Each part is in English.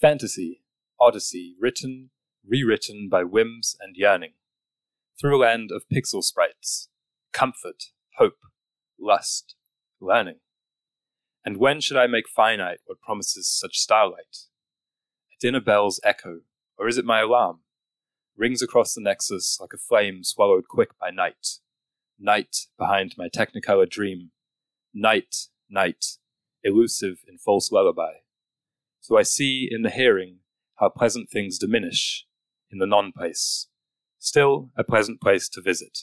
Fantasy, Odyssey, written, rewritten by whims and yearning. Through a land of pixel sprites, comfort, hope, lust, learning. And when should I make finite what promises such starlight? A dinner bell's echo, or is it my alarm? Rings across the nexus like a flame swallowed quick by night. Night behind my technicolor dream. Night, night, elusive in false lullaby. So I see in the hearing how pleasant things diminish in the non place. Still a pleasant place to visit.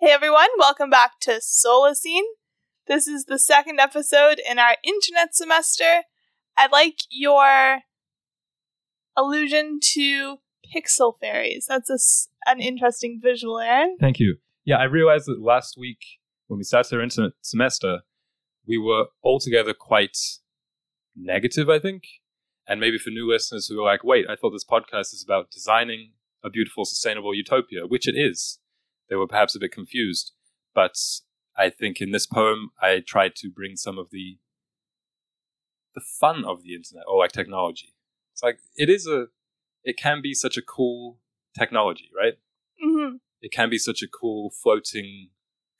Hey everyone, welcome back to Solacene. This is the second episode in our internet semester. I like your allusion to pixel fairies. That's a s an interesting visual, Aaron. Thank you. Yeah, I realized that last week when we started our internet semester, we were altogether quite negative, I think. And maybe for new listeners who are like, wait, I thought this podcast is about designing a beautiful, sustainable utopia, which it is. They were perhaps a bit confused. But I think in this poem, I tried to bring some of the the fun of the internet or like technology. It's like it is a, it can be such a cool technology, right? hmm It can be such a cool floating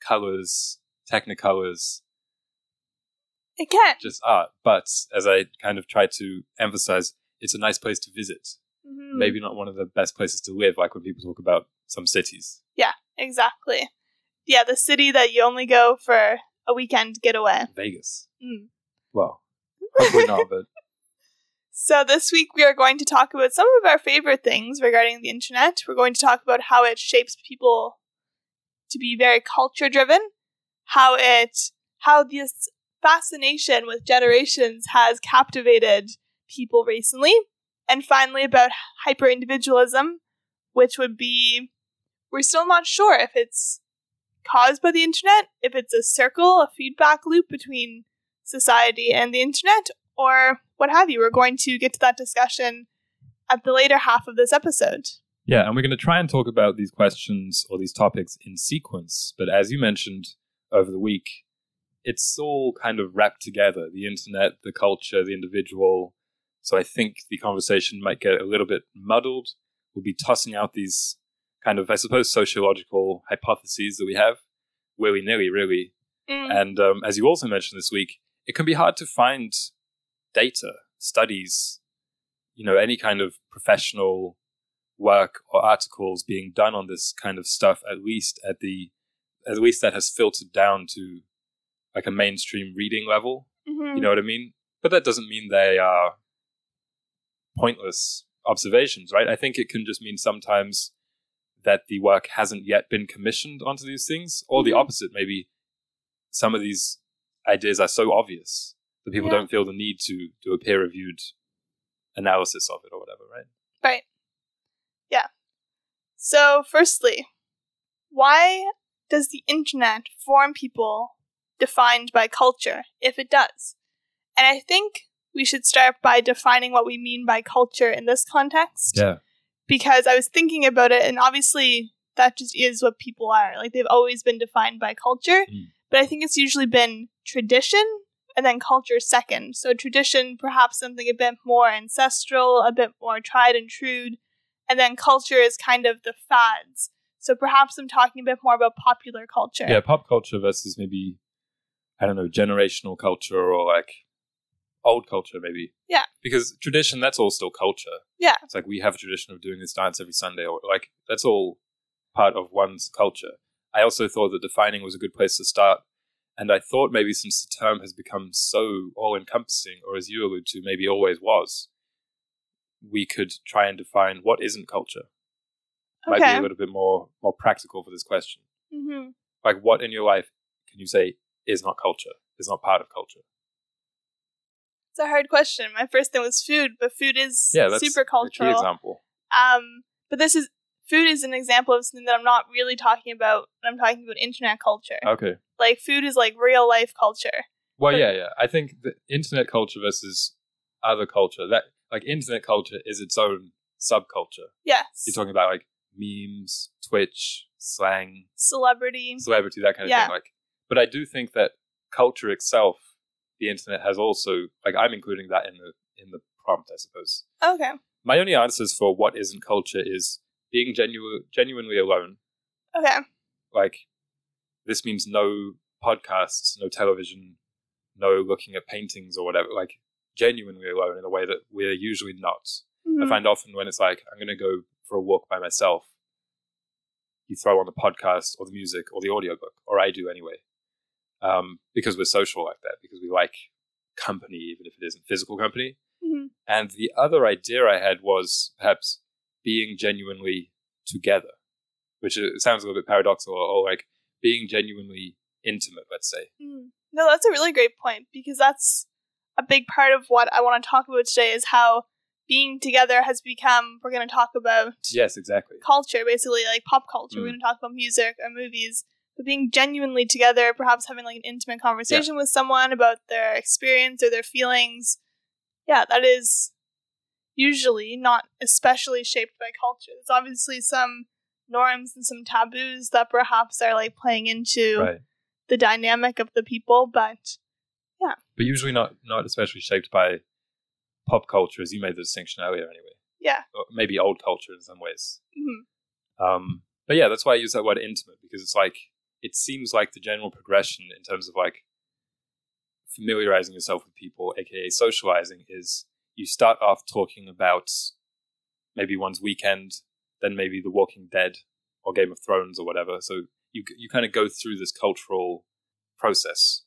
colors, technicolors, It can. just art. But as I kind of tried to emphasize, it's a nice place to visit. Mhm. Maybe not one of the best places to live, like when people talk about some cities. Yeah, exactly. Yeah, the city that you only go for a weekend getaway. Vegas. Mm. Well, hopefully not, but So, this week we are going to talk about some of our favorite things regarding the internet. We're going to talk about how it shapes people to be very culture driven, how it, how this fascination with generations has captivated people recently, and finally about hyper individualism, which would be, we're still not sure if it's caused by the internet, if it's a circle, a feedback loop between society and the internet, or what have you. We're going to get to that discussion at the later half of this episode. yeah, and we're going to try and talk about these questions or these topics in sequence. But as you mentioned over the week, it's all kind of wrapped together the internet, the culture, the individual. So I think the conversation might get a little bit muddled. We'll be tossing out these kind of, I suppose, sociological hypotheses that we have willy nilly, really. Mm, And um, as you also mentioned this week, it can be hard to find data, studies, you know, any kind of professional work or articles being done on this kind of stuff. At least at the, at least that has filtered down to like a mainstream reading level. mhm. You know what I mean? But that doesn't mean they are pointless observations, right? I think it can just mean sometimes that the work hasn't yet been commissioned onto these things, or the Mhm. opposite. Maybe some of these ideas are so obvious that people Yeah. don't feel the need to do a peer reviewed analysis of it or whatever, right? Right. Yeah. So, firstly, why does the internet form people defined by culture, if it does? And I think we should start by defining what we mean by culture in this context. Yeah. because I was thinking about it, and obviously that just is what people are. Like they've always been defined by culture, Mm. but I think it's usually been tradition and then culture second. So tradition, perhaps something a bit more ancestral, a bit more tried and true, and then culture is kind of the fads. So perhaps I'm talking a bit more about popular culture. Yeah, pop culture versus maybe, I don't know, generational culture or like old culture, maybe. Yeah. Because tradition, that's all still culture. Yeah. It's like we have a tradition of doing this dance every Sunday, or like that's all part of one's culture. I also thought that defining was a good place to start. And I thought maybe since the term has become so all encompassing, or as you allude to, maybe always was, we could try and define what isn't culture. Okay. Might be a little bit more more practical for this question. hmm Like what in your life can you say is not culture, is not part of culture? It's a hard question. My first thing was food, but food is Yeah, that's super a key cultural. example. Um, but this is food is an example of something that I'm not really talking about. I'm talking about internet culture. Okay. Like food is like real life culture. Well, yeah, yeah. I think the internet culture versus other culture, that like internet culture is its own subculture. Yes. You're talking about like memes, Twitch, slang, Celebrity. celebrity, that kind of Yeah. thing. Like, but I do think that culture itself the internet has also like I'm including that in the in the prompt, I suppose. Okay. My only answers for what isn't culture is being genu- genuinely alone. Okay. Like this means no podcasts, no television, no looking at paintings or whatever. Like genuinely alone in a way that we're usually not. Mhm. I find often when it's like I'm going to go for a walk by myself, you throw on the podcast or the music or the audiobook, or I do anyway, um, because we're social like that, because we like company, even if it isn't physical company. Mhm. And the other idea I had was perhaps being genuinely together, which sounds a little bit paradoxical, or, like being genuinely intimate, let's say. Mm. No, that's a really great point because that's a big part of what I want to talk about today is how being together has become we're going to talk about Yes, exactly. culture basically like pop culture we're Mm. going to talk about music or movies but being genuinely together perhaps having like an intimate conversation with someone about their experience or their feelings yeah that is usually not especially shaped by culture there's obviously some norms and some taboos that perhaps are like playing into Right. the dynamic of the people but yeah. But usually not not especially shaped by pop culture, as you made the distinction earlier, anyway. yeah Or maybe old culture in some ways. mhm. Um, but yeah, that's why I use that word intimate because it's like it seems like the general progression in terms of like familiarizing yourself with people, aka socializing, is you start off talking about maybe one's weekend, then maybe The Walking Dead or Game of Thrones or whatever. So you you kind of go through this cultural process.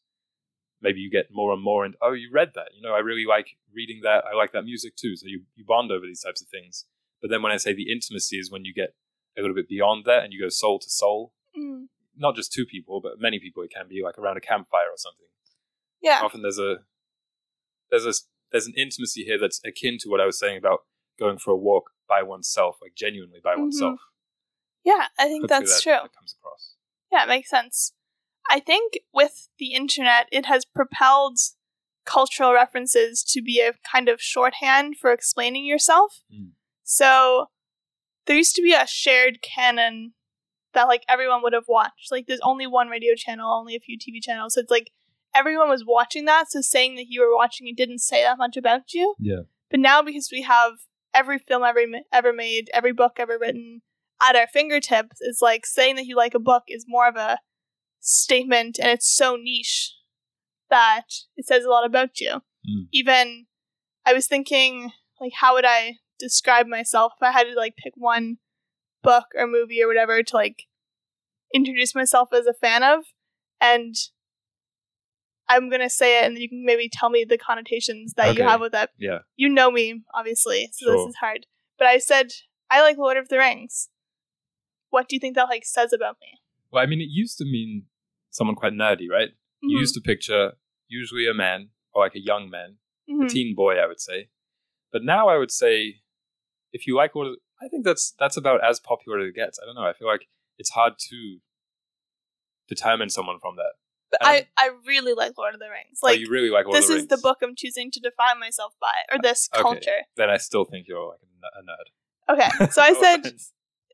Maybe you get more and more, and oh, you read that. You know, I really like reading that. I like that music too. So you you bond over these types of things. But then when I say the intimacy is when you get a little bit beyond that and you go soul to soul, Mm. Not just two people, but many people. It can be like around a campfire or something. yeah Often there's a there's a there's an intimacy here that's akin to what I was saying about going for a walk by oneself, like genuinely by Mhm. oneself. yeah i think Hopefully that's that, true That comes across. Yeah, it makes sense. I think with the internet, it has propelled cultural references to be a kind of shorthand for explaining yourself. Mm. So there used to be a shared canon that like everyone would have watched. Like there's only one radio channel, only a few TV channels. So it's like everyone was watching that. So saying that you were watching it didn't say that much about you. Yeah. But now because we have every film ever ever made, every book ever written at our fingertips, it's like saying that you like a book is more of a statement and it's so niche that it says a lot about you. Mm. Even I was thinking like how would I describe myself if I had to like pick one book or movie or whatever to like introduce myself as a fan of and I'm gonna say it and then you can maybe tell me the connotations that you have with it Yeah. you know me, obviously, so Sure. this is hard. But I said I like Lord of the Rings. What do you think that like says about me? Well, I mean, it used to mean someone quite nerdy, right? You Mhm, used to picture usually a man or like a young man, a mhm. teen boy, I would say. But now I would say, if you like what I think that's that's about as popular as it gets. I don't know. I feel like it's hard to determine someone from that. But I I really like Lord of the Rings. oh, Like you really like Lord this of the is the book I'm choosing to define myself by, or uh, this okay. culture. Then I still think you're like a nerd. Okay, so I said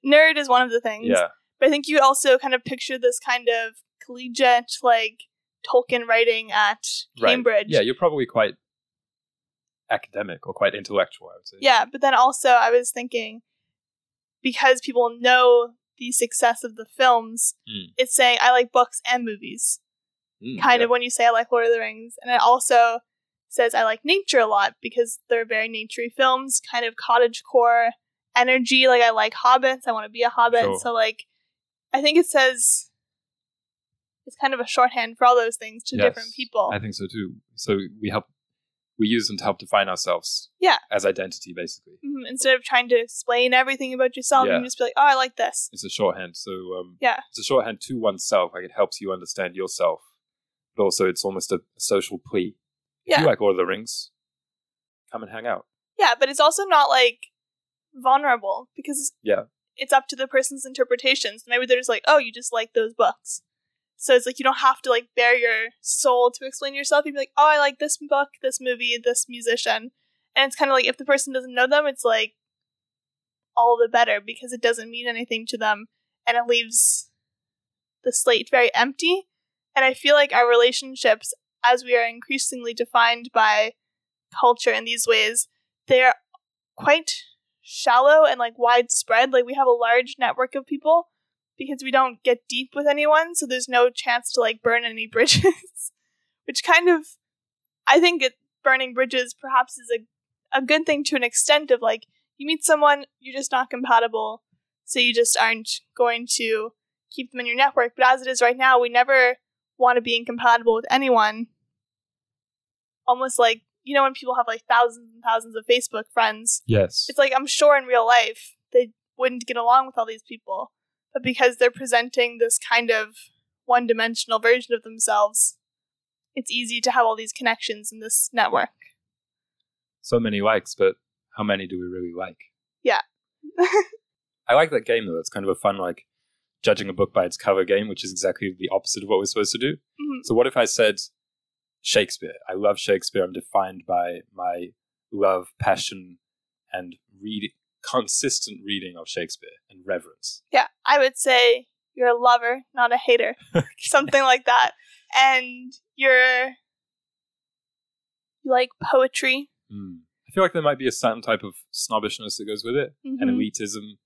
nerd is one of the things. yeah, But I think you also kind of picture this kind of collegiate, like Tolkien writing at right. Cambridge. Yeah, you're probably quite academic or quite intellectual. I would say. Yeah, but then also I was thinking because people know the success of the films, Mm. it's saying I like books and movies. Mm, Kind yeah. of when you say I like Lord of the Rings, and it also says I like nature a lot because they're very naturey films, kind of cottage core energy. Like I like hobbits, I want to be a hobbit. Sure. So like, I think it says it's kind of a shorthand for all those things to different people. I think so too. So we help, we use them to help define ourselves. Yeah. As identity, basically. Mhm, Instead of trying to explain everything about yourself, you Yeah. can just be like, "Oh, I like this." It's a shorthand. So um, Yeah. it's a shorthand to oneself. Like it helps you understand yourself, but also it's almost a, a social plea. If Yeah. you like Lord of the Rings, come and hang out. Yeah, but it's also not like vulnerable because Yeah. it's up to the person's interpretations. Maybe they're just like, oh, you just like those books. So it's like you don't have to like bare your soul to explain yourself. You'd be like, oh, I like this book, this movie, this musician. And it's kind of like if the person doesn't know them, it's like all the better because it doesn't mean anything to them and it leaves the slate very empty. And I feel like our relationships as we are increasingly defined by culture in these ways, they're quite shallow and like widespread. Like we have a large network of people because we don't get deep with anyone, so there's no chance to like burn any bridges. Which kind of I think it burning bridges perhaps is a a good thing to an extent of like you meet someone, you're just not compatible, so you just aren't going to keep them in your network. But as it is right now, we never want to be incompatible with anyone. Almost like, you know, when people have like thousands and thousands of Facebook friends, Yes. it's like I'm sure in real life they wouldn't get along with all these people. But because they're presenting this kind of one dimensional version of themselves, it's easy to have all these connections in this network. so many likes, but how many do we really like? Yeah. I like that game though. It's kind of a fun like judging a book by its cover game, which is exactly the opposite of what we're supposed to do. Mhm. So what if I said Shakespeare? I love Shakespeare. I'm defined by my love, passion, and reading consistent reading of Shakespeare and reverence. Yeah, I would say you're a lover, not a hater. Something like that. And you're you like poetry. Hmm. I feel like there might be a certain type of snobbishness that goes with it, and Mhm. elitism,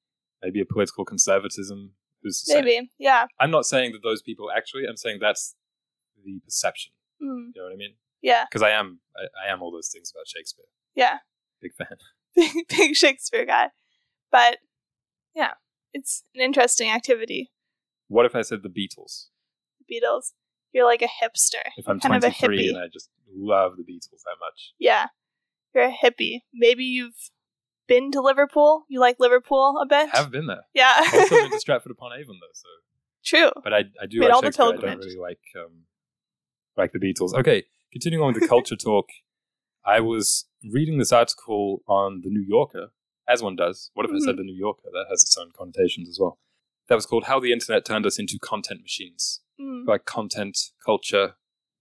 maybe a political conservatism. Who's? Maybe. Yeah. I'm not saying that those people actually. I'm saying that's the perception. Mm. You know what I mean? Yeah. Because I am, I, I am all those things about Shakespeare. Yeah. Big fan. Big, big Shakespeare guy. But yeah, it's an interesting activity. What if I said the Beatles? Beatles. You're like a hipster. If I'm kind of a 23 and I just love the Beatles that much. Yeah. You're a hippie. Maybe you've been to Liverpool. You like Liverpool a bit? I have been there. yeah. I also been to Stratford upon Avon though, so True. but I I do Made like all the I don't really like um like the Beatles. Okay, continuing on with the culture talk. I was reading this article on the New Yorker, as one does. What if I Mm-hmm. said the New Yorker? That has its own connotations as well. That was called "How the Internet Turned Us into Content Machines." Mm. like content culture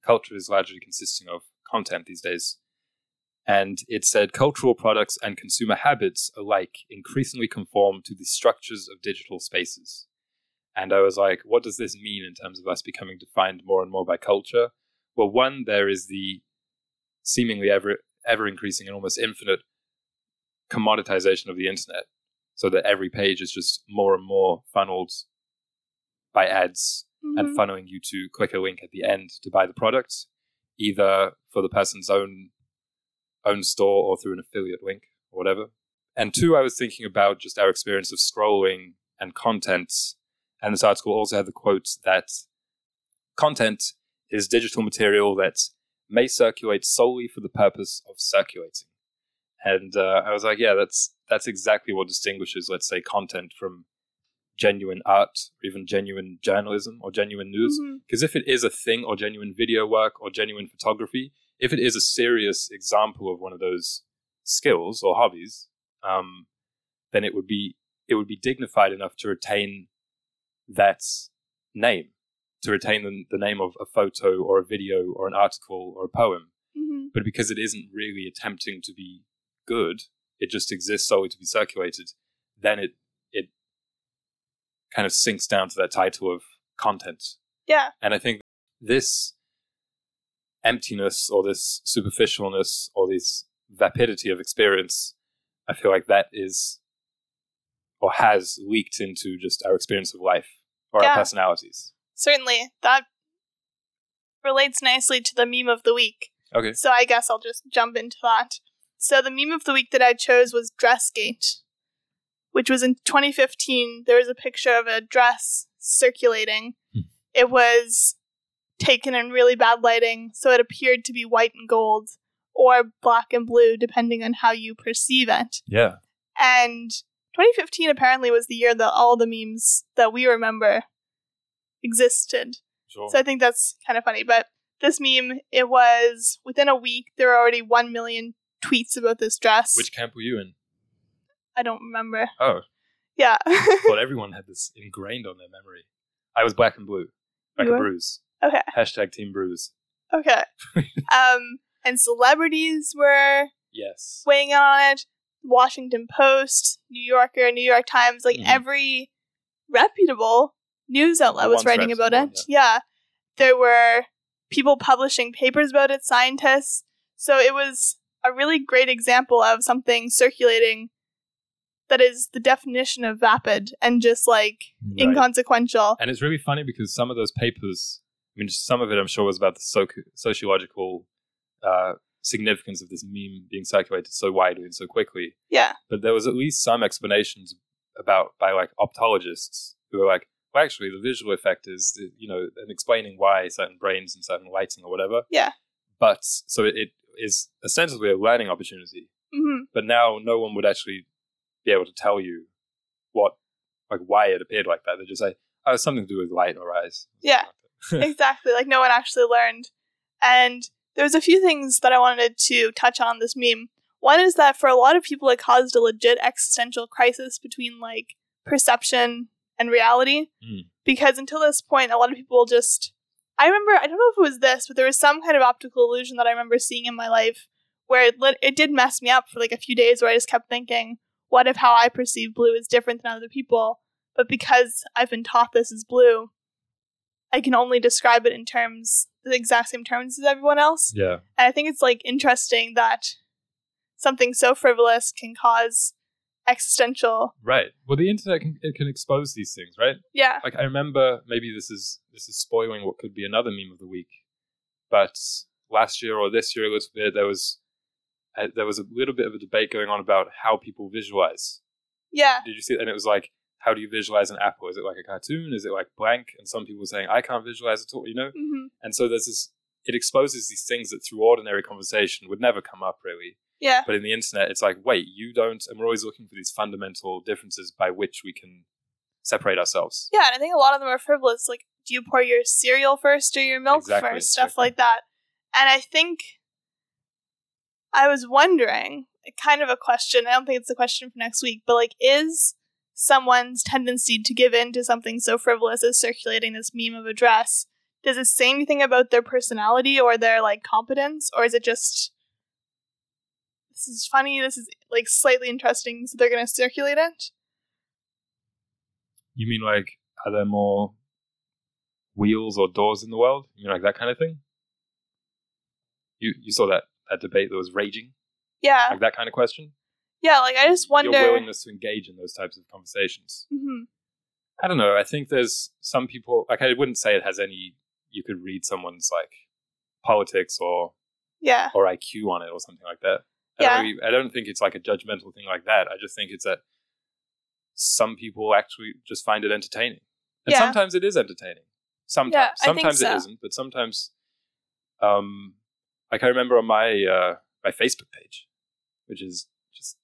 culture is largely consisting of content these days and it said cultural products and consumer habits alike increasingly conform to the structures of digital spaces and i was like what does this mean in terms of us becoming defined more and more by culture well one there is the seemingly ever ever increasing and almost infinite commoditization of the internet so that every page is just more and more funneled by ads Mhm. and funneling you to click a link at the end to buy the product, either for the person's own own store or through an affiliate link or whatever. And two, I was thinking about just our experience of scrolling and content. And this article also had the quote that content is digital material that may circulate solely for the purpose of circulating. And uh, I was like, yeah, that's that's exactly what distinguishes, let's say, content from genuine art, or even genuine journalism or genuine news. Because if it is a thing, or genuine video work, or genuine photography, if it is a serious example of one of those skills or hobbies, um, then it would be it would be dignified enough to retain that name, to retain the, the name of a photo or a video or an article or a poem. Mhm. But because it isn't really attempting to be good, it just exists solely to be circulated. Then it it kind of sinks down to that title of content. Yeah. And I think this emptiness or this superficialness or this vapidity of experience, I feel like that is or has leaked into just our experience of life or Yeah. our personalities. Certainly. That relates nicely to the meme of the week. Okay. So I guess I'll just jump into that. So the meme of the week that I chose was Dressgate, which was in 2015. There was a picture of a dress circulating. Hmm. It was taken in really bad lighting, so it appeared to be white and gold or black and blue, depending on how you perceive it. Yeah. And 2015 apparently was the year that all the memes that we remember existed. Sure. So I think that's kind of funny. But this meme, it was within a week, there were already 1 million tweets about this dress. Which camp were you in? I don't remember. Oh, Yeah. thought everyone had this ingrained on their memory. I was black and blue, like a bruise. okay. Hashtag Team Bruise. Okay. um, and celebrities were Yes. weighing in on it. Washington Post, New Yorker, New York Times, like Mhm. every reputable news outlet was writing about reputable, it. Yeah. There were people publishing papers about it, scientists. So it was a really great example of something circulating that is the definition of vapid and just like Right. inconsequential. And it's really funny because some of those papers, I mean, some of it I'm sure was about the soci- sociological uh, significance of this meme being circulated so widely and so quickly. Yeah. But there was at least some explanations about by like optologists who were like, well, actually, the visual effect is, uh, you know, and explaining why certain brains and certain lighting or whatever. Yeah. But so it, it is ostensibly a learning opportunity. hmm But now no one would actually be able to tell you what, like, why it appeared like that. They just say, oh, it's something to do with light or eyes. Yeah. exactly. Like no one actually learned. And there was a few things that I wanted to touch on this meme. One is that for a lot of people it caused a legit existential crisis between like perception and reality. Mm. Because until this point a lot of people just I remember I don't know if it was this, but there was some kind of optical illusion that I remember seeing in my life where it lit, it did mess me up for like a few days where I just kept thinking, what if how I perceive blue is different than other people? But because I've been taught this is blue, I can only describe it in terms the exact same terms as everyone else. Yeah. And I think it's like interesting that something so frivolous can cause existential. Right. Well, the internet can it can expose these things, right? Yeah. Like I remember, maybe this is this is spoiling what could be another meme of the week, but last year or this year, little there was uh, there was a little bit of a debate going on about how people visualize. Yeah. Did you see? it? And it was like, how do you visualize an apple? Is it like a cartoon? Is it like blank? And some people were saying, I can't visualize at all. You know. hmm And so there's this. It exposes these things that through ordinary conversation would never come up really. Yeah. But in the internet, it's like, wait, you don't. And we're always looking for these fundamental differences by which we can separate ourselves. Yeah. And I think a lot of them are frivolous. Like, do you pour your cereal first or your milk Exactly, first? Stuff exactly. like that. And I think I was wondering, kind of a question. I don't think it's a question for next week, but like, is someone's tendency to give in to something so frivolous as circulating this meme of a dress does it say anything about their personality or their like competence or is it just this is funny this is like slightly interesting so they're going to circulate it You mean like, are there more wheels or doors in the world? You mean like that kind of thing? You you saw that that debate that was raging, yeah like that kind of question. yeah like i just wonder Your willingness to engage in those types of conversations. Mhm. I don't know. I think there's some people like I wouldn't say it has any. You could read someone's like politics or yeah or IQ on it or something like that. I Yeah. don't, I don't think it's like a judgmental thing like that. I just think it's that some people actually just find it entertaining, and Yeah. sometimes it is entertaining. Sometimes, Yeah, I sometimes so. it isn't, but sometimes, um, like I remember on my uh, my Facebook page, which is just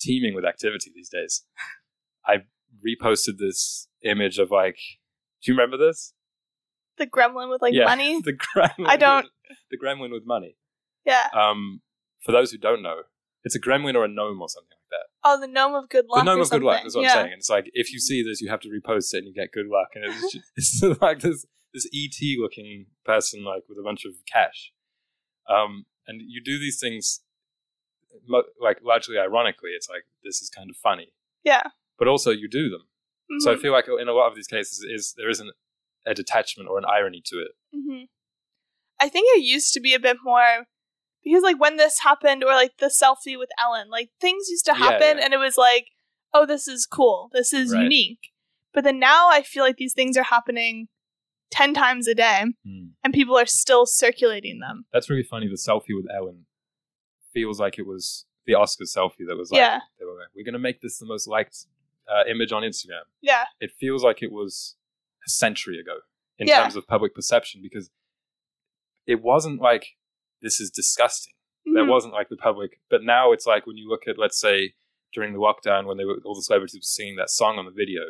teeming with activity these days. I reposted this image of like, do you remember this? the gremlin with like Yeah, money the gremlin. I don't- with- the gremlin with money. yeah Um, for those who don't know, it's a gremlin or a gnome or something like that. oh the gnome of good luck the gnome of good luck something. is what yeah. I'm saying. And it's like if you see this, you have to repost it and you get good luck. And it's, just, it's like this this ET looking person like with a bunch of cash. Um, and you do these things like largely ironically. It's like this is kind of funny, yeah but also you do them. So I Mhm. feel like in a lot of these cases, is there isn't a detachment or an irony to it. hmm I think it used to be a bit more because like when this happened or like the selfie with Ellen, like things used to happen yeah. and it was like, oh, this is cool. This is Right. unique. But then now I feel like these things are happening 10 times a day and people are still circulating them. That's really funny. The selfie with Ellen feels like it was the Oscar selfie that was like, Yeah. were we're going to make this the most liked uh, image on Instagram. Yeah. It feels like it was a century ago in Yeah. terms of public perception because it wasn't like, this is disgusting. There Mhm. wasn't like the public, but now it's like when you look at, let's say, during the lockdown when they were all the celebrities were singing that song on the video,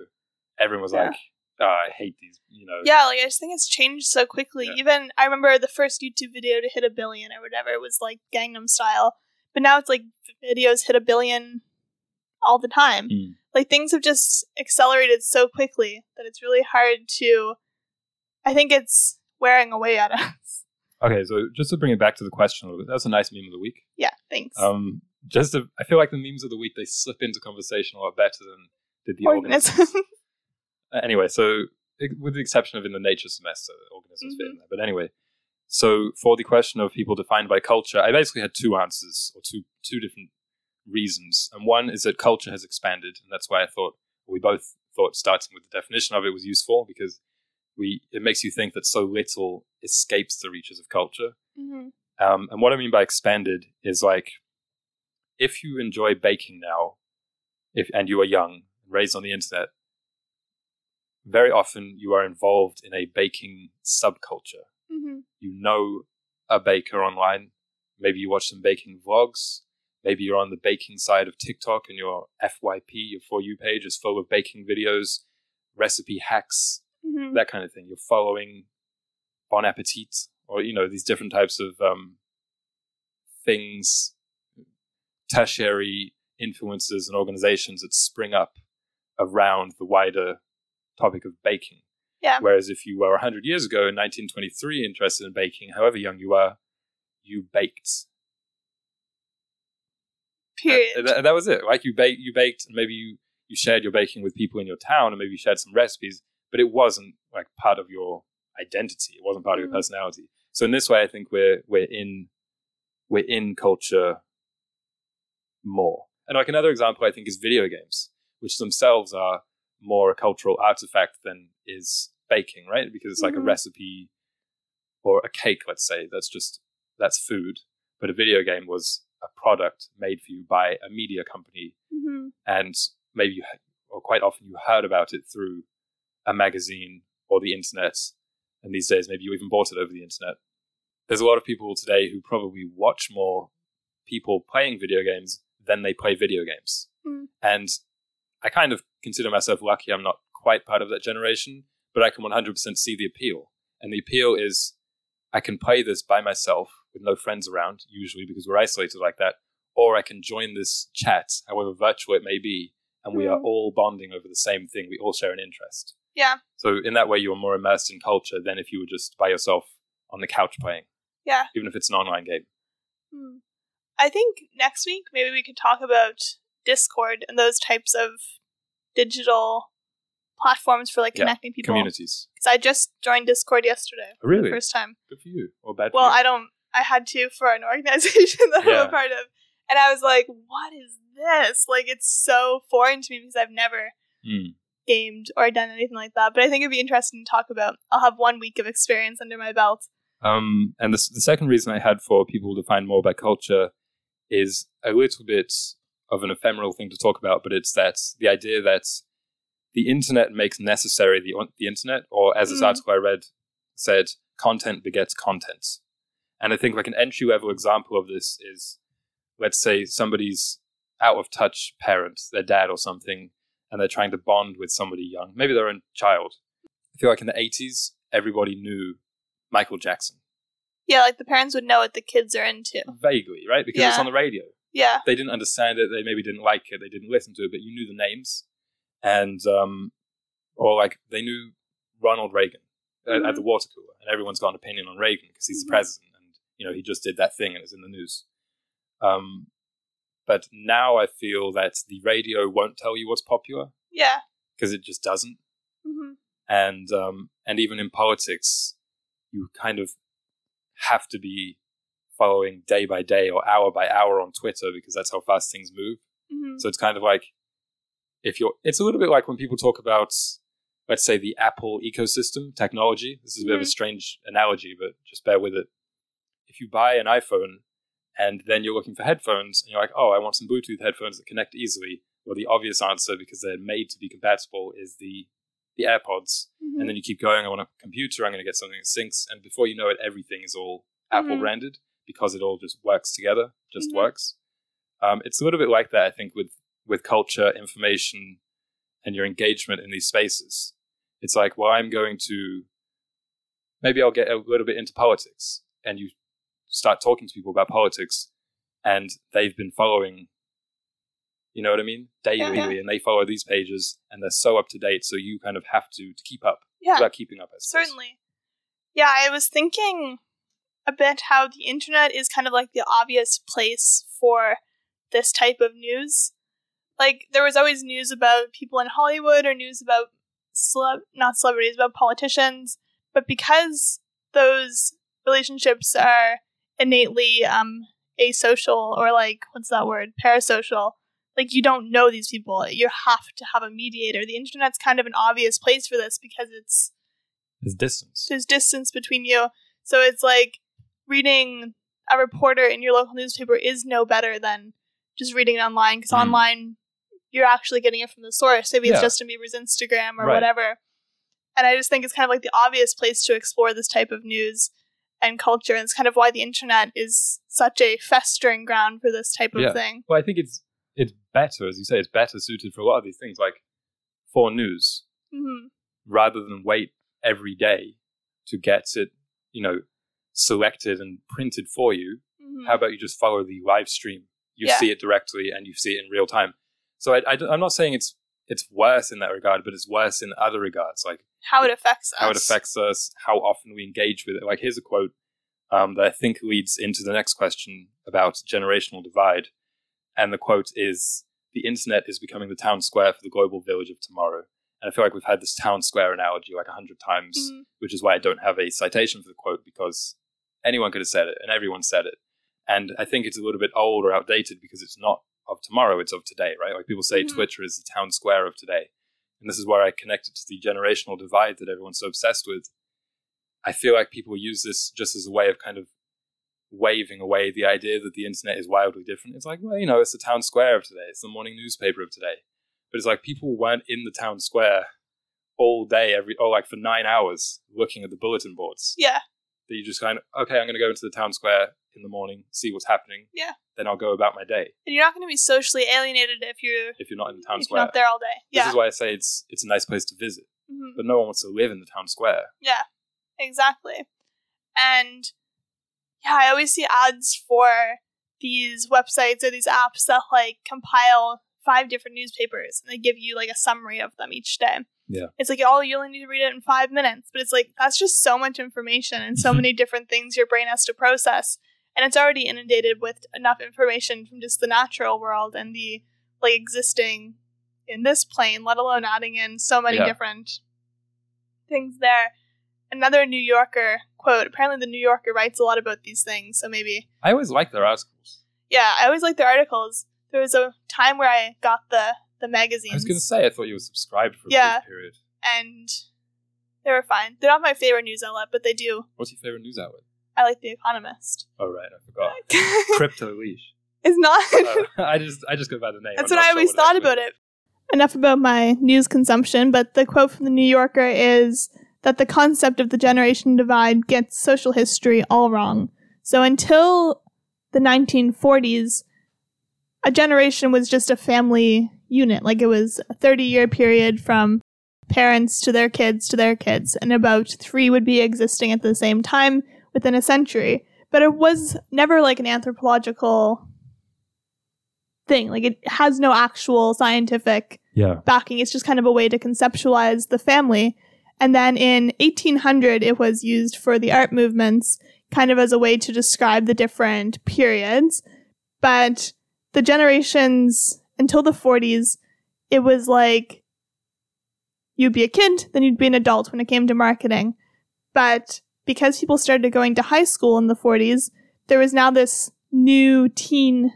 everyone was Yeah. like, oh, I hate these, you know. Yeah, like I just think it's changed so quickly. Yeah. Even I remember the first YouTube video to hit a billion or whatever was like Gangnam Style, but now it's like videos hit a billion all the time. Mm. Like things have just accelerated so quickly that it's really hard to. I think it's wearing away at us. Okay, so just to bring it back to the question a little bit, that's a nice meme of the week. Yeah, thanks. Um, just to, I feel like the memes of the week they slip into conversation a lot better than did the Organisms. organisms. Uh, anyway, so i- with the exception of in the nature semester, organisms fit in there. But anyway, So for the question of people defined by culture, I basically had two answers or two two different reasons. And one is that culture has expanded, and that's why I thought we both thought starting with the definition of it was useful because we it makes you think that so little escapes the reaches of culture. Mm-hmm. Um, and what I mean by expanded is like if you enjoy baking now, if and you are young, raised on the internet, very often you are involved in a baking subculture. Mm-hmm. You know a baker online. Maybe you watch some baking vlogs. Maybe you're on the baking side of TikTok and your FYP, your For You page is full of baking videos, recipe hacks, Mm-hmm. that kind of thing. You're following Bon Appetit or, you know, these different types of um, things, tertiary influences and organizations that spring up around the wider topic of baking. Yeah. Whereas if you were 100 years ago in 1923 interested in baking, however young you were, you baked. Period. And that, that was it. Like you baked, you baked, and maybe you you shared your baking with people in your town, and maybe you shared some recipes, but it wasn't like part of your identity. It wasn't part of Mm. your personality. So in this way, I think we're we're in we're in culture more. And like another example, I think is video games, which themselves are more a cultural artifact than is baking, right? Because it's like Mhm. a recipe or a cake, let's say. That's just that's food. But a video game was a product made for you by a media company mm-hmm. and maybe you or quite often you heard about it through a magazine or the internet and these days maybe you even bought it over the internet there's a lot of people today who probably watch more people playing video games than they play video games Mm. and i kind of consider myself lucky i'm not quite part of that generation but i can 100% see the appeal and the appeal is i can play this by myself with no friends around usually because we're isolated like that or i can join this chat however virtual it may be and we are Mm. all bonding over the same thing. We all share an interest. Yeah. So in that way, you're more immersed in culture than if you were just by yourself on the couch playing. Yeah. Even if it's an online game. Hmm. I think next week maybe we could talk about Discord and those types of digital platforms for like Yeah, connecting people. Communities. Because I just joined Discord yesterday Oh, really? first time. Good for you. Or bad Well, for you. I don't. I had to for an organization that I'm a part of, and I was like, "What is this?" Like, it's so foreign to me because I've never Hmm. Gamed or done anything like that. But I think it'd be interesting to talk about. I'll have one week of experience under my belt. Um, and the, the second reason I had for people to find more about culture is a little bit of an ephemeral thing to talk about, but it's that the idea that the internet makes necessary the, the internet, or as this Mm. article I read said, content begets content. And I think like an entry level example of this is, let's say somebody's out of touch parent, their dad or something, and they're trying to bond with somebody young, maybe their own child. I feel like in the 80s, everybody knew Michael Jackson. Yeah, like the parents would know what the kids are into. Vaguely, right? Because it's Yeah. on the radio. Yeah. They didn't understand it, they maybe didn't like it, they didn't listen to it, but you knew the names. And, um, or like they knew Ronald Reagan at, at the water cooler, and everyone's got an opinion on Reagan because he's Mhm. the president and, you know, he just did that thing and it's in the news. Um, but now I feel that the radio won't tell you what's popular Yeah. because it just doesn't. hmm and um, and even in politics, you kind of have to be following day by day or hour by hour on Twitter because that's how fast things move. hmm So it's kind of like if you're, it's a little bit like when people talk about, let's say, the Apple ecosystem technology. This is a bit of a Mhm. strange analogy, but just bear with it. If you buy an iPhone and then you're looking for headphones and you're like, oh, I want some Bluetooth headphones that connect easily, well, the obvious answer, because they're made to be compatible, is the the AirPods hmm and then you keep going. I want a computer. I'm going to get something that syncs, and before you know it, everything is all Apple Mhm. branded because it all just works together, just Mhm. works. Um, it's a little bit like that, I think, with with culture, information, and your engagement in these spaces. It's like, well, I'm going to maybe I'll get a little bit into politics, and you start talking to people about politics, and they've been following. You know what I mean? Daily, yeah. and they follow these pages, and they're so up to date. So you kind of have to to keep up. Yeah. About keeping up. Certainly. Yeah, I was thinking a bit how the internet is kind of like the obvious place for this type of news. Like there was always news about people in Hollywood or news about celeb not celebrities, about politicians, but because those relationships are innately um asocial or like what's that word parasocial like you don't know these people you have to have a mediator the internet's kind of an obvious place for this because it's There's distance. there's distance between you so it's like reading a reporter in your local newspaper is no better than just reading it online because Mhm. online you're actually getting it from the source maybe it's Yeah. justin bieber's instagram or Right. whatever and i just think it's kind of like the obvious place to explore this type of news and culture and it's kind of why the internet is such a festering ground for this type of Yeah. thing Well, I think it's it's better, as you say, it's better suited for a lot of these things, like for news, hmm rather than wait every day to get it, you know, selected and printed for you. hmm How about you just follow the live stream? You Yeah. see it directly and you see it in real time. So I, I, am not saying it's it's worse in that regard, but it's worse in other regards, like how it affects us how it affects us, how often we engage with it. Like here's a quote um, that I think leads into the next question about generational divide, and the quote is: "The internet is becoming the town square for the global village of tomorrow." And I feel like we've had this town square analogy like a hundred times, Mhm. which is why I don't have a citation for the quote because anyone could have said it and everyone said it. And I think it's a little bit old or outdated because it's not tomorrow, it's of today, right? Like people say Mhm. Twitter is the town square of today. And this is where I connect it to the generational divide that everyone's so obsessed with. I feel like people use this just as a way of kind of waving away the idea that the internet is wildly different. It's like, well, you know, it's the town square of today, it's the morning newspaper of today. But it's like people weren't in the town square all day, every, oh, like for nine hours looking at the bulletin boards yeah that you just kind of okay i'm going to go into the town square in the morning see what's happening Yeah. then i'll go about my day and you're not going to be socially alienated if you're if you're not in the town square not there all day Yeah. this is why i say it's it's a nice place to visit Mhm. but no one wants to live in the town square Yeah, exactly. And yeah, I always see ads for these websites or these apps that like compile five different newspapers and they give you like a summary of them each day. Yeah. It's like, oh, you only need to read it in five minutes. But it's like, that's just so much information and so many different things your brain has to process. And it's already inundated with enough information from just the natural world and the like existing in this plane, let alone adding in so many Yeah. different things there. Another New Yorker quote. Apparently, the New Yorker writes a lot about these things, so maybe. i always like their articles Yeah, I always like their articles. There was a time where I got the the magazines, i was going to say i thought you were subscribed for a Yeah. brief period and they were fine. They're not my favorite news outlet, but they do. what's your favorite news outlet I like The Economist. oh right i forgot crypto leash It's not. Uh, i just i just go by the name That's I'm what I sure always it thought actually about it. Enough about my news consumption, but the quote from the New Yorker is that the concept of the generation divide gets social history all wrong. So until the 1940s, a generation was just a family unit. Like it was a 30 year period from parents to their kids to their kids, and about three would be existing at the same time within a century. But it was never like an anthropological thing. Like it has no actual scientific yeah backing. It's just kind of a way to conceptualize the family. And then in 1800, it was used for the art movements, kind of as a way to describe the different periods. But the generations until the 40s, it was like you'd be a kid, then you'd be an adult when it came to marketing. But because people started going to high school in the 40s, there was now this new teen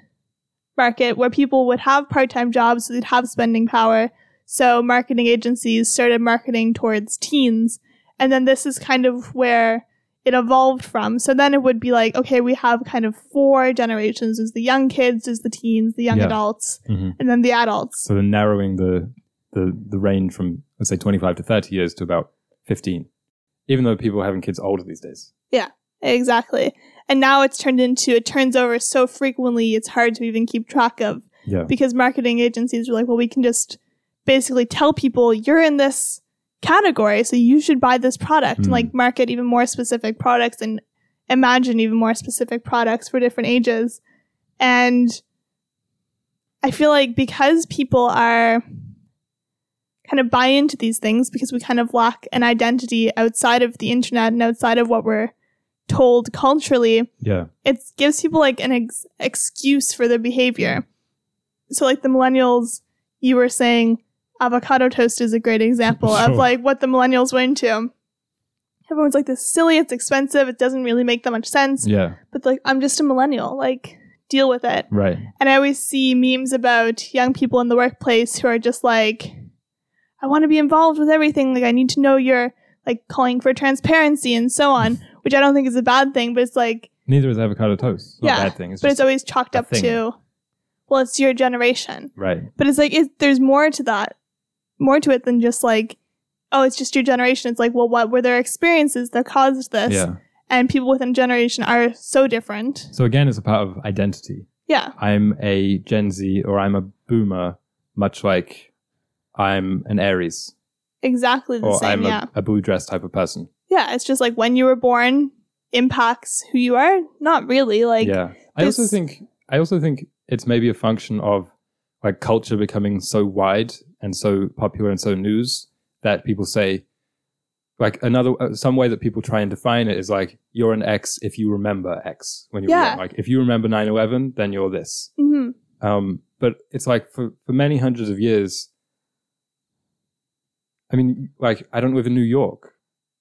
market where people would have part-time jobs, so they'd have spending power. So marketing agencies started marketing towards teens. And then this is kind of where it evolved from. So then it would be like, okay, we have kind of four generations. There's the young kids, there's the teens, the young Yeah. adults, Mhm. and then the adults. so they're narrowing the, the the range from let's say 25 to 30 years to about 15 even though people are having kids older these days Yeah, Exactly. And now it's turned into, it turns over so frequently, it's hard to even keep track of. yeah because marketing agencies are like, well, we can just basically tell people you're in this category, so you should buy this product and Hmm. like market even more specific products and imagine even more specific products for different ages. And I feel like because people are kind of buy into these things because we kind of lack an identity outside of the internet and outside of what we're told culturally, yeah it gives people like an ex- excuse for their behavior. So, like the millennials, you were saying avocado toast is a great example of like what the millennials went into. everyone's like, this is silly, it's expensive, it doesn't really make that much sense. Yeah. But like, I'm just a millennial. Like, deal with it. Right. And I always see memes about young people in the workplace who are just like, I want to be involved with everything. Like, I need to know you're like calling for transparency and so on, which I don't think is a bad thing, but it's like, Neither is avocado toast. It's Yeah, a bad thing. It's but it's always chalked up thing. to, well, it's your generation. right. But it's like, it, there's more to that, more to it than just like, oh, it's just your generation. It's like, well, what were their experiences that caused this? Yeah. And people within a generation are so different. So again, it's a part of identity. Yeah. I'm a Gen Z or I'm a boomer, much like I'm an Aries Exactly the or same. I'm yeah. a, a blue dress type of person. yeah. It's just like when you were born impacts who you are. Not really. Like, yeah. I also think I also think it's maybe a function of like culture becoming so wide and so popular and so news that people say like another uh, some way that people try and define it is like you're an X if you remember X when you're Yeah. young. like if you remember 9/11 then you're this. hmm Um, but it's like for, for many hundreds of years. I mean, like I don't live in New York.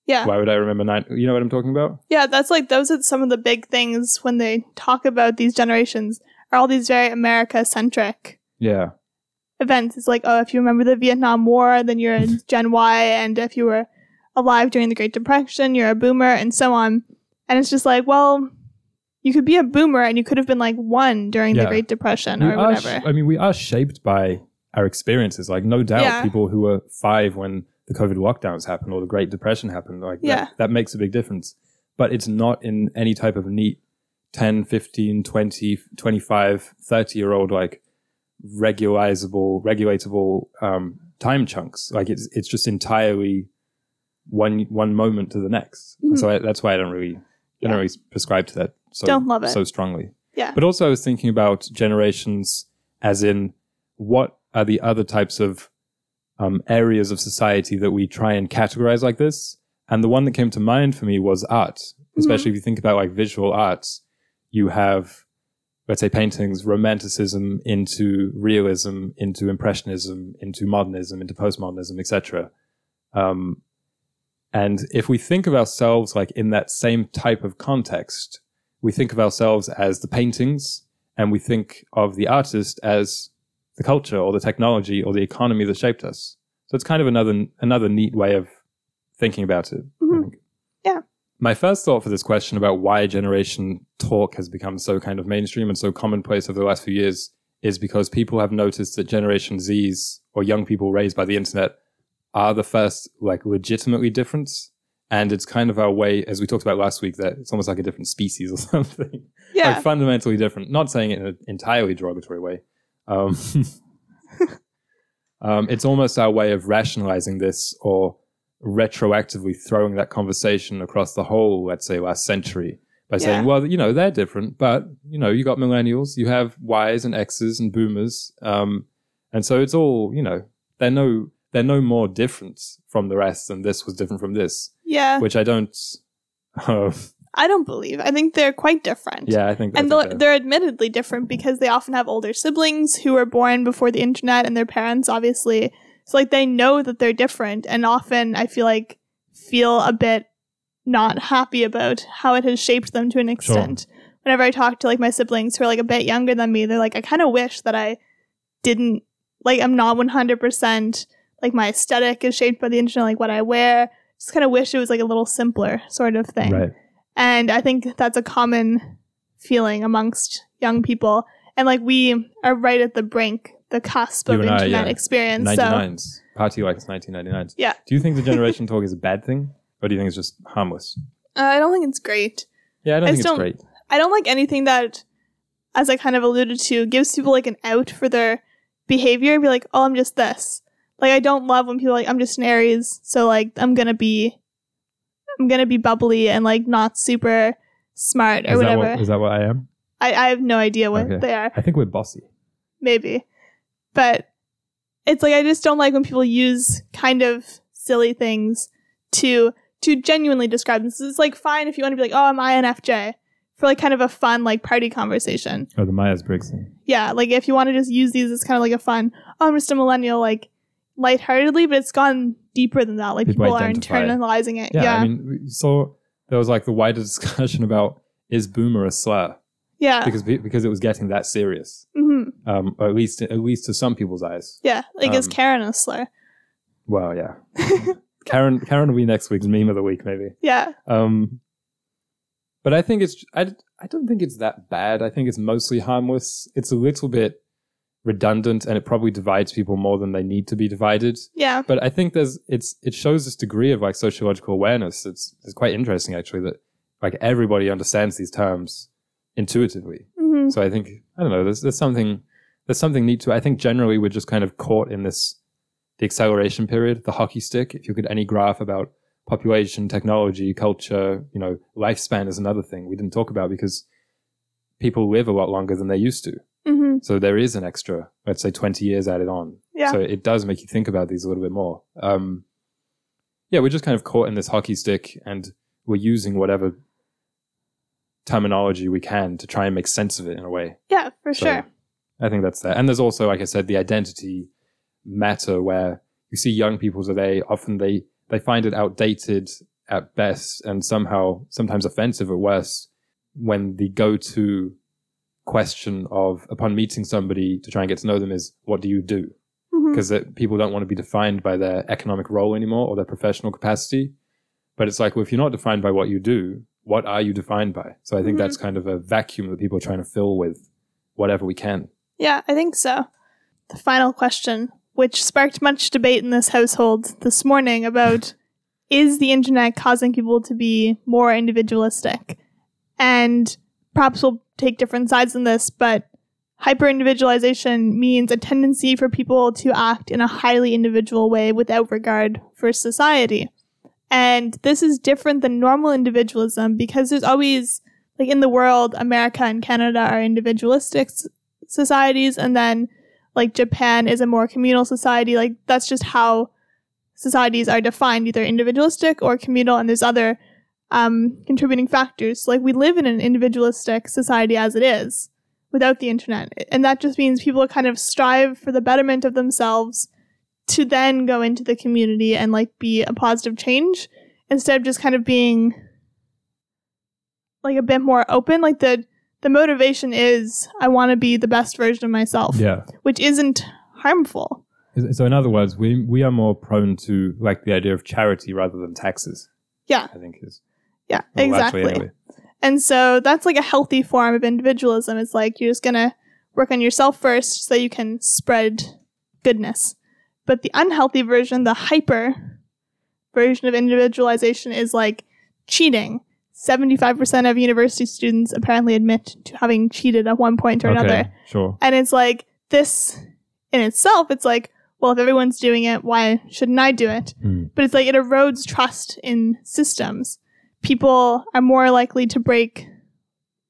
yeah. Why would I remember nine? You know what I'm talking about? Yeah, that's like those are some of the big things when they talk about these generations are all these very America centric Yeah, events. It's like, oh, if you remember the Vietnam War, then you're in Gen Y, and if you were alive during the Great Depression, you're a boomer, and so on. And it's just like, well, you could be a boomer and you could have been like one during the Great Depression or whatever. sh- I mean, we are shaped by our experiences. Like, no doubt, Yeah. people who were five when the COVID lockdowns happened or the Great Depression happened, like Yeah. that, that makes a big difference. But it's not in any type of neat 10, 15, 20, 25, 30 year old like regularizable, regulatable um, time chunks. Like it's it's just entirely one one moment to the next. Mhm. So I, that's why I don't really I Yeah. don't really prescribe to that so Don't love it. so strongly. Yeah. But also I was thinking about generations as in what are the other types of um, areas of society that we try and categorize like this? And the one that came to mind for me was art, especially if you think about like visual arts. You have, let's say, paintings, romanticism into realism, into impressionism, into modernism, into postmodernism, etc. Um, and if we think of ourselves like in that same type of context, we think of ourselves as the paintings, and we think of the artist as the culture or the technology or the economy that shaped us. So it's kind of another another neat way of thinking about it. I Mhm. Yeah. My first thought for this question about why generation talk has become so kind of mainstream and so commonplace over the last few years is because people have noticed that Generation Zs or young people raised by the internet are the first like legitimately different. And it's kind of our way, as we talked about last week, that it's almost like a different species or something yeah. like fundamentally different. Not saying it in an entirely derogatory way. Um, um, it's almost our way of rationalizing this or retroactively throwing that conversation across the whole, let's say, last century by saying, well, you know, they're different, but you know, you got millennials, you have Ys and X's and boomers, um, and so it's all, you know, they're no they're no more different from the rest than this was different from this, yeah. which I don't. Uh, I don't believe. I think they're quite different. yeah, I think. And they're, they're- they're admittedly different because they often have older siblings who were born before the internet and their parents obviously so like they know that they're different and often i feel like feel a bit not happy about how it has shaped them to an extent whenever i talk to like my siblings who are like a bit younger than me they're like i kind of wish that i didn't like i'm not 100% like my aesthetic is shaped by the internet like what i wear just kind of wish it was like a little simpler sort of thing right. And I think that's a common feeling amongst young people. And like we are right at the brink, the cusp You of and I, internet yeah. experience. So 99s. Party like it's 1999s. Yeah. Do you think the generation talk is a bad thing? Or do you think it's just harmless? uh, I don't think it's great. Yeah, I don't I think it's great. I don't like anything that, as I kind of alluded to, gives people like an out for their behavior. Be like, oh, I'm just this. Like I don't love when people are like I'm just an Aries, so like I'm gonna be, I'm gonna be bubbly and like not super smart or Is that, whatever. what, is that what I am? I, I have no idea what Okay. they are. I think we're bossy. maybe. But it's like I just don't like when people use kind of silly things to to genuinely describe this. It's like fine if you want to be like, oh, I'm INFJ for like kind of a fun like party conversation. Or the Myers Briggs thing. Yeah, like if you want to just use these as kind of like a fun, oh, I'm just a millennial, like lightheartedly, but it's gone deeper than that. Like People people, are internalizing it. Yeah, Yeah. I mean, we saw there was like the wider discussion about is boomer a slur yeah. because because it was getting that serious, hmm um, or at least at least to some people's eyes. Yeah. Like is Um, Karen a slur? Well, yeah. Karen Karen will be next week's meme of the week, maybe. Yeah. Um, but I think it's I, I don't think it's that bad. I think it's mostly harmless. It's a little bit redundant, and it probably divides people more than they need to be divided. Yeah. But I think there's it's it shows this degree of like sociological awareness. It's it's quite interesting actually that like everybody understands these terms intuitively. hmm So I think I don't know. There's there's something there's something neat to. it. I think generally we're just kind of caught in this the acceleration period, the hockey stick. If you could any graph about population, technology, culture, you know, lifespan is another thing we didn't talk about because people live a lot longer than they used to. Hmm So there is an extra, let's say, twenty years added on. Yeah. So it does make you think about these a little bit more. Um, yeah, we're just kind of caught in this hockey stick, and we're using whatever terminology we can to try and make sense of it in a way. Yeah, for So sure. I think that's there. And there's also, like I said, the identity matter where you see young people today, often they, they find it outdated at best and somehow sometimes offensive at worst when the go-to question of upon meeting somebody to try and get to know them is what do you do because people don't want to be defined by their economic role anymore or their professional capacity but it's like well if you're not defined by what you do what are you defined by so i think Mhm. that's kind of a vacuum that people are trying to fill with whatever we can Yeah, I think so. The final question, which sparked much debate in this household this morning about is the internet causing people to be more individualistic? And perhaps we'll take different sides in this, but hyper individualization means a tendency for people to act in a highly individual way without regard for society. And this is different than normal individualism because there's always, like in the world, America and Canada are individualistic societies, and then like Japan is a more communal society. Like that's just how societies are defined, either individualistic or communal, and there's other um, contributing factors. Like we live in an individualistic society as it is without the internet, and that just means people kind of strive for the betterment of themselves to then go into the community and like be a positive change instead of just kind of being like a bit more open like the the motivation is i want to be the best version of myself yeah which isn't harmful so in other words we we are more prone to like the idea of charity rather than taxes Yeah. i think is yeah well, exactly anyway. and so that's like a healthy form of individualism it's like you're just gonna work on yourself first so you can spread goodness but the unhealthy version the hyper version of individualization is like cheating 75% of university students apparently admit to having cheated at one point or okay another sure And it's like this in itself, it's like, well, if everyone's doing it, why shouldn't I do it? Hmm. But it's like it erodes trust in systems. People are more likely to break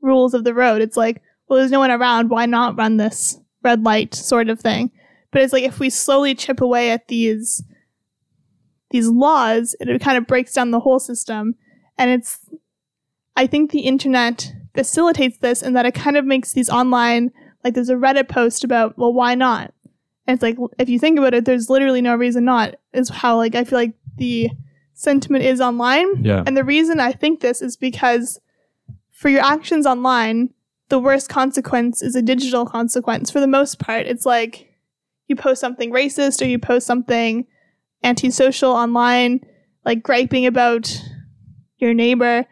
rules of the road. It's like, well, there's no one around. Why not run this red light sort of thing? But it's like if we slowly chip away at these these laws, it kind of breaks down the whole system. And it's, I think the internet facilitates this in that it kind of makes these online like there's a Reddit post about, well, why not? And it's like, if you think about it, there's literally no reason not, is how like I feel like the sentiment is online. yeah And the reason I think this is because for your actions online, the worst consequence is a digital consequence. For the most part, it's like you post something racist or you post something antisocial online, like griping about your neighbor.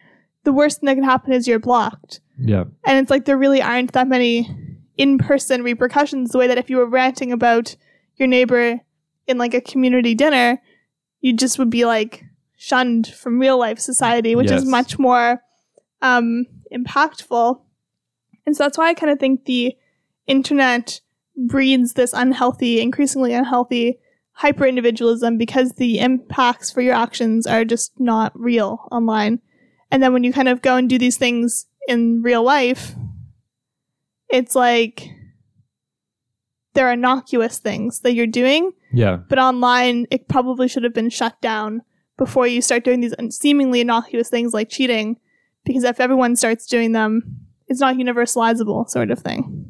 The worst thing that can happen is you're blocked. yeah And it's like there really aren't that many in person repercussions the way that if you were ranting about your neighbor in like a community dinner, you just would be like shunned from real life society, which Yes. is much more um, impactful. And so that's why I kind of think the internet breeds this unhealthy, increasingly unhealthy hyper individualism because the impacts for your actions are just not real online. And then when you kind of go and do these things in real life, it's like they're innocuous things that you're doing, yeah but online it probably should have been shut down before you start doing these seemingly innocuous things like cheating, because if everyone starts doing them, it's not universalizable, sort of thing.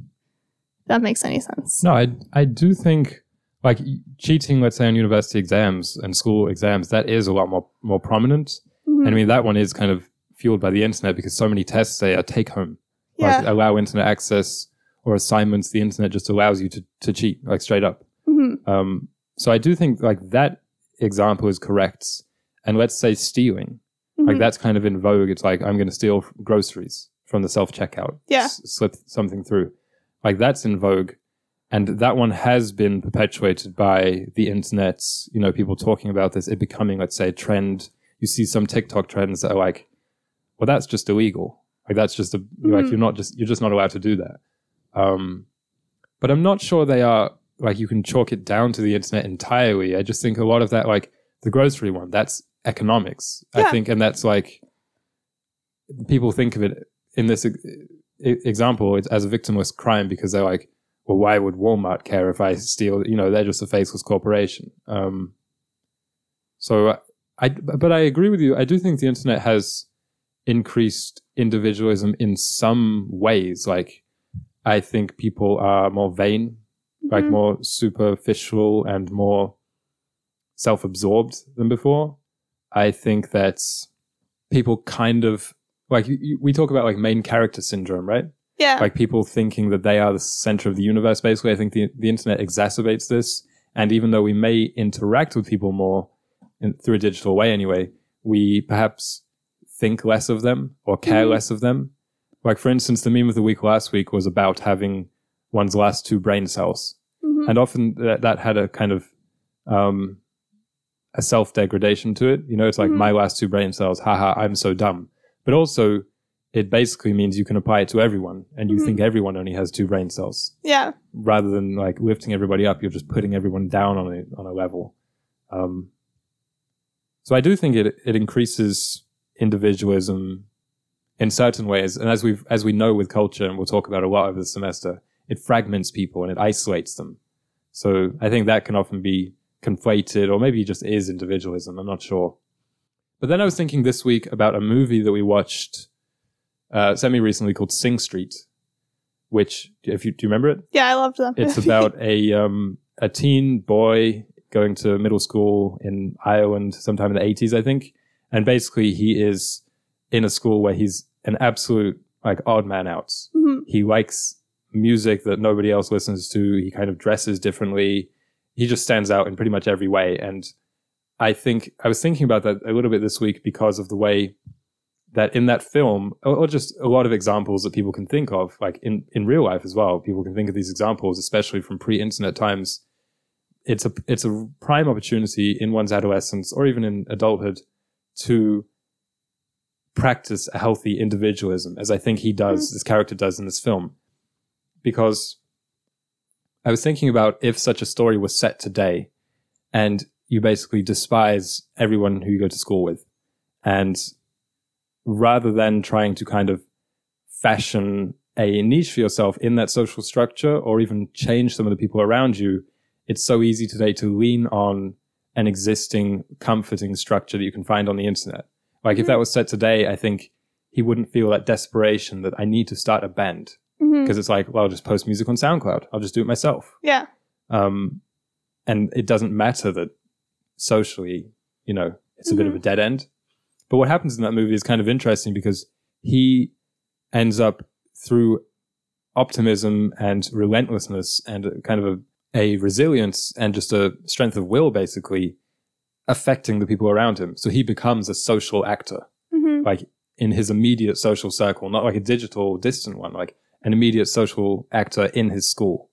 If that makes any sense. No, I I do think like cheating, let's say on university exams and school exams, that is a lot more more prominent. Mhm. And I mean, that one is kind of fueled by the internet because so many tests say are take home, like allow internet access or assignments. The internet just allows you to, to cheat, like straight up. Mhm. Um, so I do think like that example is correct. And let's say stealing, like Mhm. that's kind of in vogue. It's like I'm going to steal groceries from the self checkout, Yeah. slip something through. Like that's in vogue, and that one has been perpetuated by the internet. You know, people talking about this, it becoming, let's say, a trend. You see some TikTok trends that are like, well, that's just illegal. Like that's just a like Mhm. you're not just you're just not allowed to do that. Um, but I'm not sure they are like you can chalk it down to the internet entirely. I just think a lot of that, like the grocery one, that's economics. Yeah. I think, and that's like people think of it in this example it's as a victimless crime because they're like, well, why would Walmart care if I steal? You know, they're just a faceless corporation. Um, so I, but I agree with you. I do think the internet has increased individualism in some ways. Like, I think people are more vain, like Mhm. more superficial and more self-absorbed than before. I think that people kind of like we talk about like main character syndrome, right? yeah. Like people thinking that they are the center of the universe. Basically, I think the the internet exacerbates this. And even though we may interact with people more in, through a digital way, anyway, we perhaps think less of them or care Mhm. less of them. Like for instance, the meme of the week last week was about having one's last two brain cells Mhm. and often that, that had a kind of um, a self degradation to it. You know, it's like Mhm. my last two brain cells, haha, I'm so dumb. But also, it basically means you can apply it to everyone, and you Mhm. think everyone only has two brain cells, yeah. rather than like lifting everybody up. You're just putting everyone down on a on a level. Um, so I do think it it increases individualism in certain ways, and as we have as we know with culture, and we'll talk about a lot over the semester, it fragments people and it isolates them. So I think that can often be conflated, or maybe it just is individualism. I'm not sure. But then I was thinking this week about a movie that we watched uh, semi recently called Sing Street, which if you do you remember it? Yeah, I loved them. It's about a um, a teen boy going to middle school in Ireland sometime in the 80s, I think. And basically, he is in a school where he's an absolute like odd man out. Mhm. He likes music that nobody else listens to. He kind of dresses differently. He just stands out in pretty much every way. And I think I was thinking about that a little bit this week because of the way that in that film, or, or just a lot of examples that people can think of, like in, in real life as well, people can think of these examples, especially from pre-internet times. It's a it's a prime opportunity in one's adolescence or even in adulthood to practice a healthy individualism, as I think he does, mm-hmm. this character does in this film. Because I was thinking about if such a story was set today and you basically despise everyone who you go to school with. And rather than trying to kind of fashion a niche for yourself in that social structure or even change some of the people around you, it's so easy today to lean on an existing comforting structure that you can find on the internet. Like if that mm-hmm. was set today, I think he wouldn't feel that desperation that I need to start a band Mhm. because it's like, well, I'll just post music on SoundCloud. I'll just do it myself. Yeah. Um, and it doesn't matter that socially, you know, it's a bit of a dead end. But what happens in that movie is kind of interesting because he ends up through optimism and relentlessness and kind of a, a resilience and just a strength of will, basically affecting the people around him. So he becomes a social actor Mhm. like in his immediate social circle, not like a digital distant one, like an immediate social actor in his school.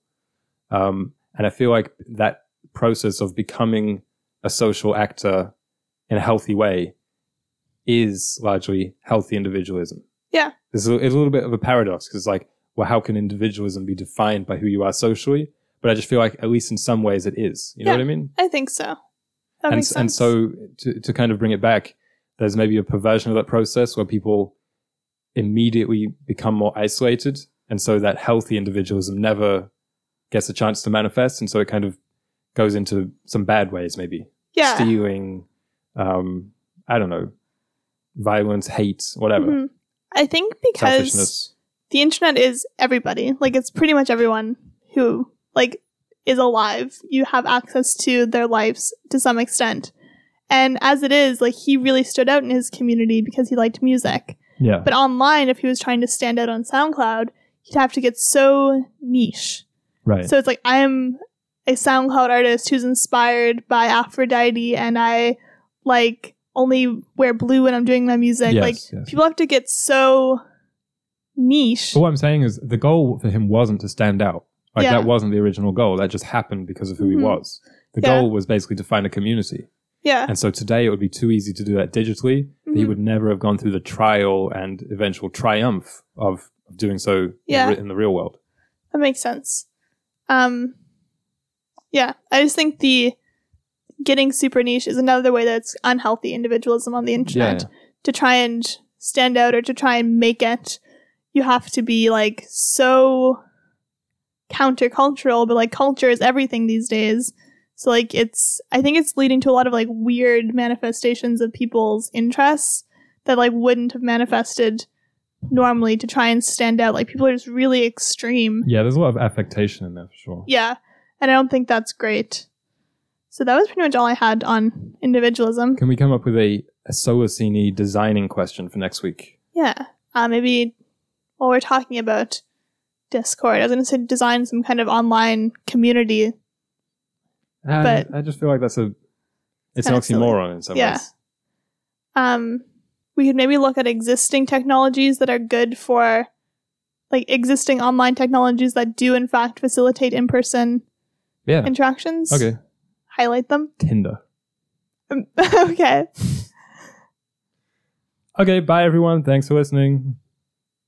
Um, and I feel like that process of becoming a social actor in a healthy way is largely healthy individualism. Yeah. There's a, it's a little bit of a paradox because it's like, well, how can individualism be defined by who you are socially? But I just feel like, at least in some ways, it is. You know Yeah. what I mean? I think so. That and, makes and so to, to kind of bring it back, there's maybe a perversion of that process where people immediately become more isolated. And so that healthy individualism never gets a chance to manifest. And so it kind of goes into some bad ways, maybe yeah. stealing, um, I don't know, violence, hate, whatever, Mhm. I think because the internet is everybody. Like it's pretty much everyone who like is alive. You have access to their lives to some extent. And as it is, like he really stood out in his community because he liked music. Yeah. But online, if he was trying to stand out on SoundCloud, he'd have to get so niche. right. So it's like I am a SoundCloud artist who's inspired by Aphrodite, and I like only wear blue when I'm doing my music. Yes, like yes. people have to get so niche. But what I'm saying is the goal for him wasn't to stand out. Like Yeah. that wasn't the original goal. That just happened because of who Mhm. he was. The Yeah. goal was basically to find a community. Yeah, And so today it would be too easy to do that digitally. that He would never have gone through the trial and eventual triumph of of doing so in Yeah. the in the real world. that makes sense. Um, yeah, I just think the getting super niche is another way that's unhealthy individualism on the internet. Yeah. To try and stand out or to try and make it, you have to be like so countercultural, but like culture is everything these days. So like it's I think it's leading to a lot of like weird manifestations of people's interests that like wouldn't have manifested normally to try and stand out. Like people are just really extreme. Yeah, there's a lot of affectation in there for sure. Yeah. And I don't think that's great. So that was pretty much all I had on individualism. Can we come up with a, a Solacene designing question for next week? Yeah. Uh, maybe while we're talking about Discord, I was going to say design some kind of online community. Uh, But- I just feel like that's a it's an kinda silly. oxymoron in some Yeah. ways. Um, we could maybe look at existing technologies that are good for, like existing online technologies that do in fact facilitate in-person Yeah. interactions. Okay. Highlight them. Tinder. okay. Okay, bye everyone. Thanks for listening.